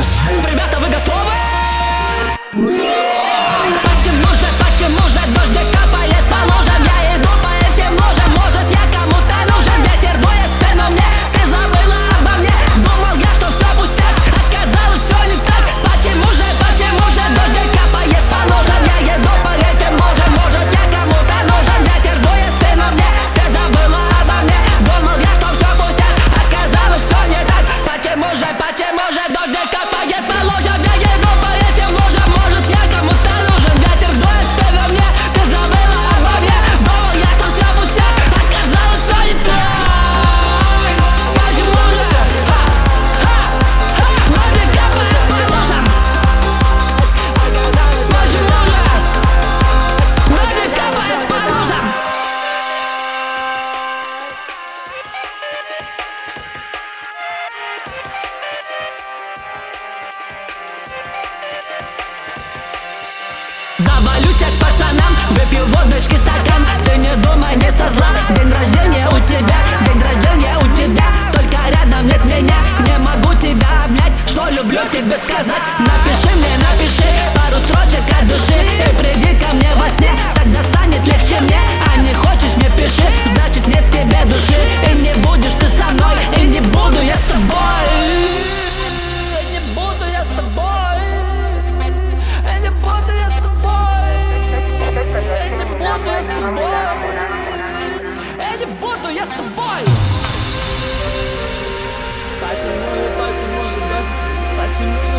Ребята, тусят пацанам Выпью водочки стакан Ты не думай, не со зла. День рождения у тебя День рождения у тебя. Только рядом нет меня. Не могу тебя обнять. Что люблю тебе сказать. listen